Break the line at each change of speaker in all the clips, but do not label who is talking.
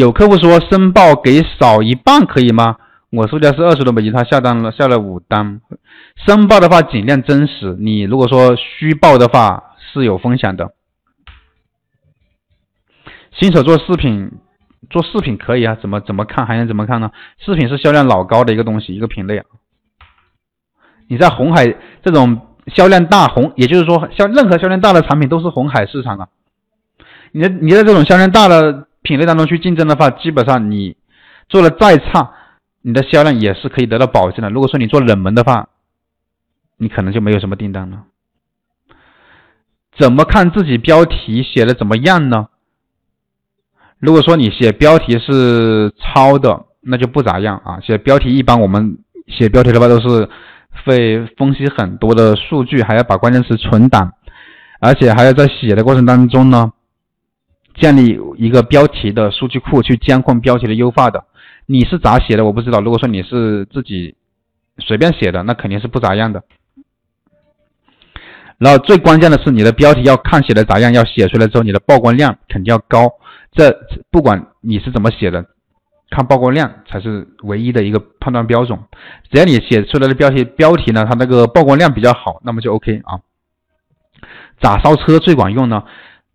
有客户说申报给少一半可以吗？我售价是二十多美金，他下单了下了五单。申报的话尽量真实，你如果说虚报的话是有风险的。新手做视频，做视频可以啊，怎么怎么看还能怎么看呢？视频是销量老高的一个东西，一个品类啊。你在红海这种销量大红，也就是说销任何销量大的产品都是红海市场啊。你你在这种销量大的品类当中去竞争的话，基本上你做的再差。你的销量也是可以得到保证的。如果说你做冷门的话，你可能就没有什么订单了。怎么看自己标题写的怎么样呢？如果说你写标题是抄的，那就不咋样啊。写标题一般我们写标题的话都是会分析很多的数据，还要把关键词存档，而且还要在写的过程当中呢，建立一个标题的数据库去监控标题的优化的。你是咋写的？我不知道。如果说你是自己随便写的，那肯定是不咋样的。然后最关键的是，你的标题要看写的咋样，要写出来之后，你的曝光量肯定要高。这不管你是怎么写的，看曝光量才是唯一的一个判断标准。只要你写出来的标题标题呢，它那个曝光量比较好，那么就 OK 啊。咋烧车最管用呢？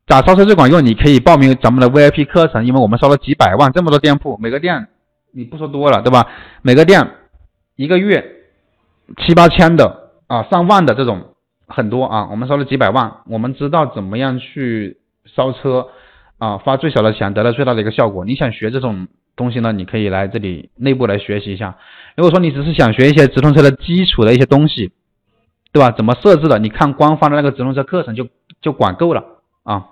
咋烧车最管用？你可以报名咱们的 VIP 课程，因为我们烧了几百万，这么多店铺，每个店。你不说多了，对吧？每个店一个月七八千的啊，上万的这种很多啊。我们烧了几百万，我们知道怎么样去烧车啊，花最小的钱得到最大的一个效果。你想学这种东西呢，你可以来这里内部来学习一下。如果说你只是想学一些直通车的基础的一些东西，对吧？怎么设置的？你看官方的那个直通车课程就就管够了啊。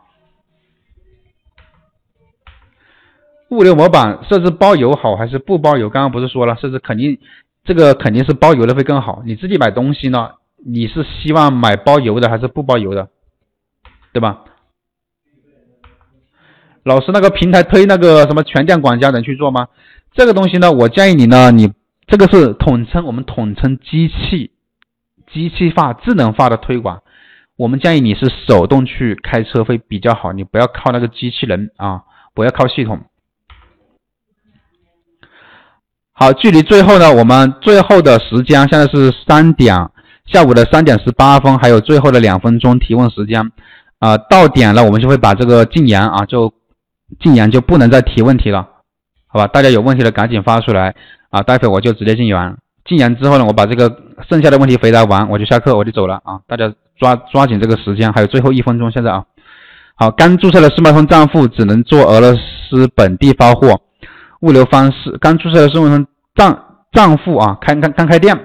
物流模板设置包邮好还是不包邮？刚刚不是说了，设置肯定这个肯定是包邮的会更好。你自己买东西呢，你是希望买包邮的还是不包邮的，对吧？老师那个平台推那个什么全店管家能去做吗？这个东西呢，我建议你呢，你这个是统称我们统称机器机器化智能化的推广，我们建议你是手动去开车会比较好，你不要靠那个机器人啊，不要靠系统。好，距离最后呢，我们最后的时间现在是三点，下午的三点十八分，还有最后的两分钟提问时间，啊，到点了，我们就会把这个禁言啊，就禁言就不能再提问题了，好吧？大家有问题的赶紧发出来啊，待会我就直接禁言。禁言之后呢，我把这个剩下的问题回答完，我就下课，我就走了啊，大家抓抓紧这个时间，还有最后一分钟，现在啊，好，刚注册的世贸通账户只能做俄罗斯本地发货。物流方式刚注册的世贸通账账户啊，开刚刚开店，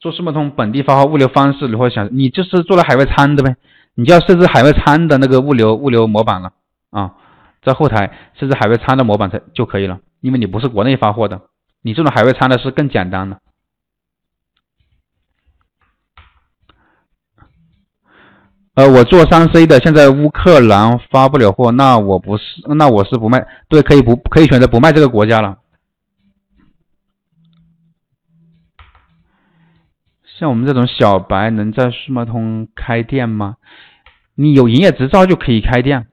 做世贸通本地发货物流方式，你会想你就是做了海外仓的呗，你就要设置海外仓的那个物流物流模板了啊，在后台设置海外仓的模板才就可以了，因为你不是国内发货的，你这种海外仓的是更简单的。呃，我做三 C 的，现在乌克兰发不了货，那我不是，那我是不卖，对，可以不可以选择不卖这个国家了。像我们这种小白，能在数码通开店吗？你有营业执照就可以开店。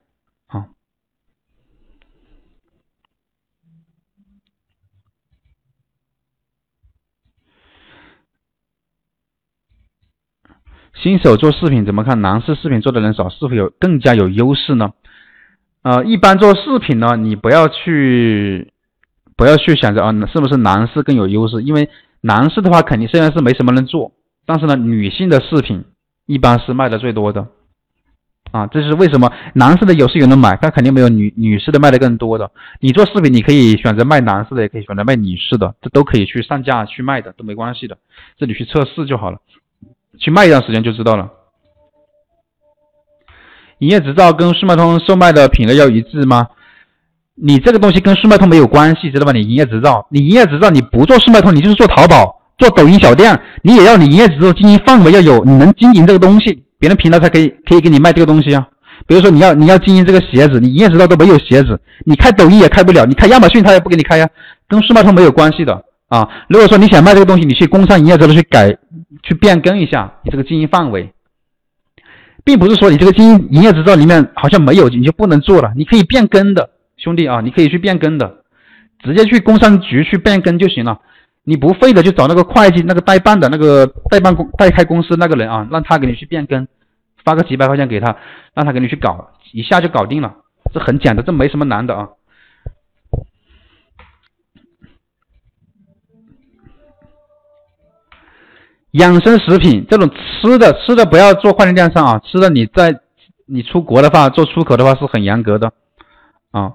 新手做视频怎么看？男士视频做的人少，是否有更加有优势呢？呃，一般做视频呢，你不要去不要去想着啊，是不是男士更有优势？因为男士的话，肯定虽然是没什么人做，但是呢，女性的视频一般是卖的最多的啊。这是为什么？男士的有是有人买，但肯定没有女女士的卖的更多的。你做视频，你可以选择卖男士的，也可以选择卖女士的，这都可以去上架去卖的，都没关系的。这里去测试就好了。去卖一段时间就知道了。营业执照跟速卖通售卖的品类要一致吗？你这个东西跟速卖通没有关系，知道吧？你营业执照，你营业执照你不做速卖通，你就是做淘宝、做抖音小店，你也要你营业执照经营范围要有，你能经营这个东西，别人平台才可以可以给你卖这个东西啊。比如说你要你要经营这个鞋子，你营业执照都没有鞋子，你开抖音也开不了，你开亚马逊他也不给你开呀，跟速卖通没有关系的。啊，如果说你想卖这个东西，你去工商营业执照去改，去变更一下你这个经营范围，并不是说你这个经营营业执照里面好像没有，你就不能做了，你可以变更的，兄弟啊，你可以去变更的，直接去工商局去变更就行了。你不会的就找那个会计那个代办的那个代办公代开公司那个人啊，让他给你去变更，发个几百块钱给他，让他给你去搞，一下就搞定了。这很简单，这没什么难的啊。养生食品这种吃的吃的不要做跨境电商啊，吃的你在你出国的话做出口的话是很严格的啊。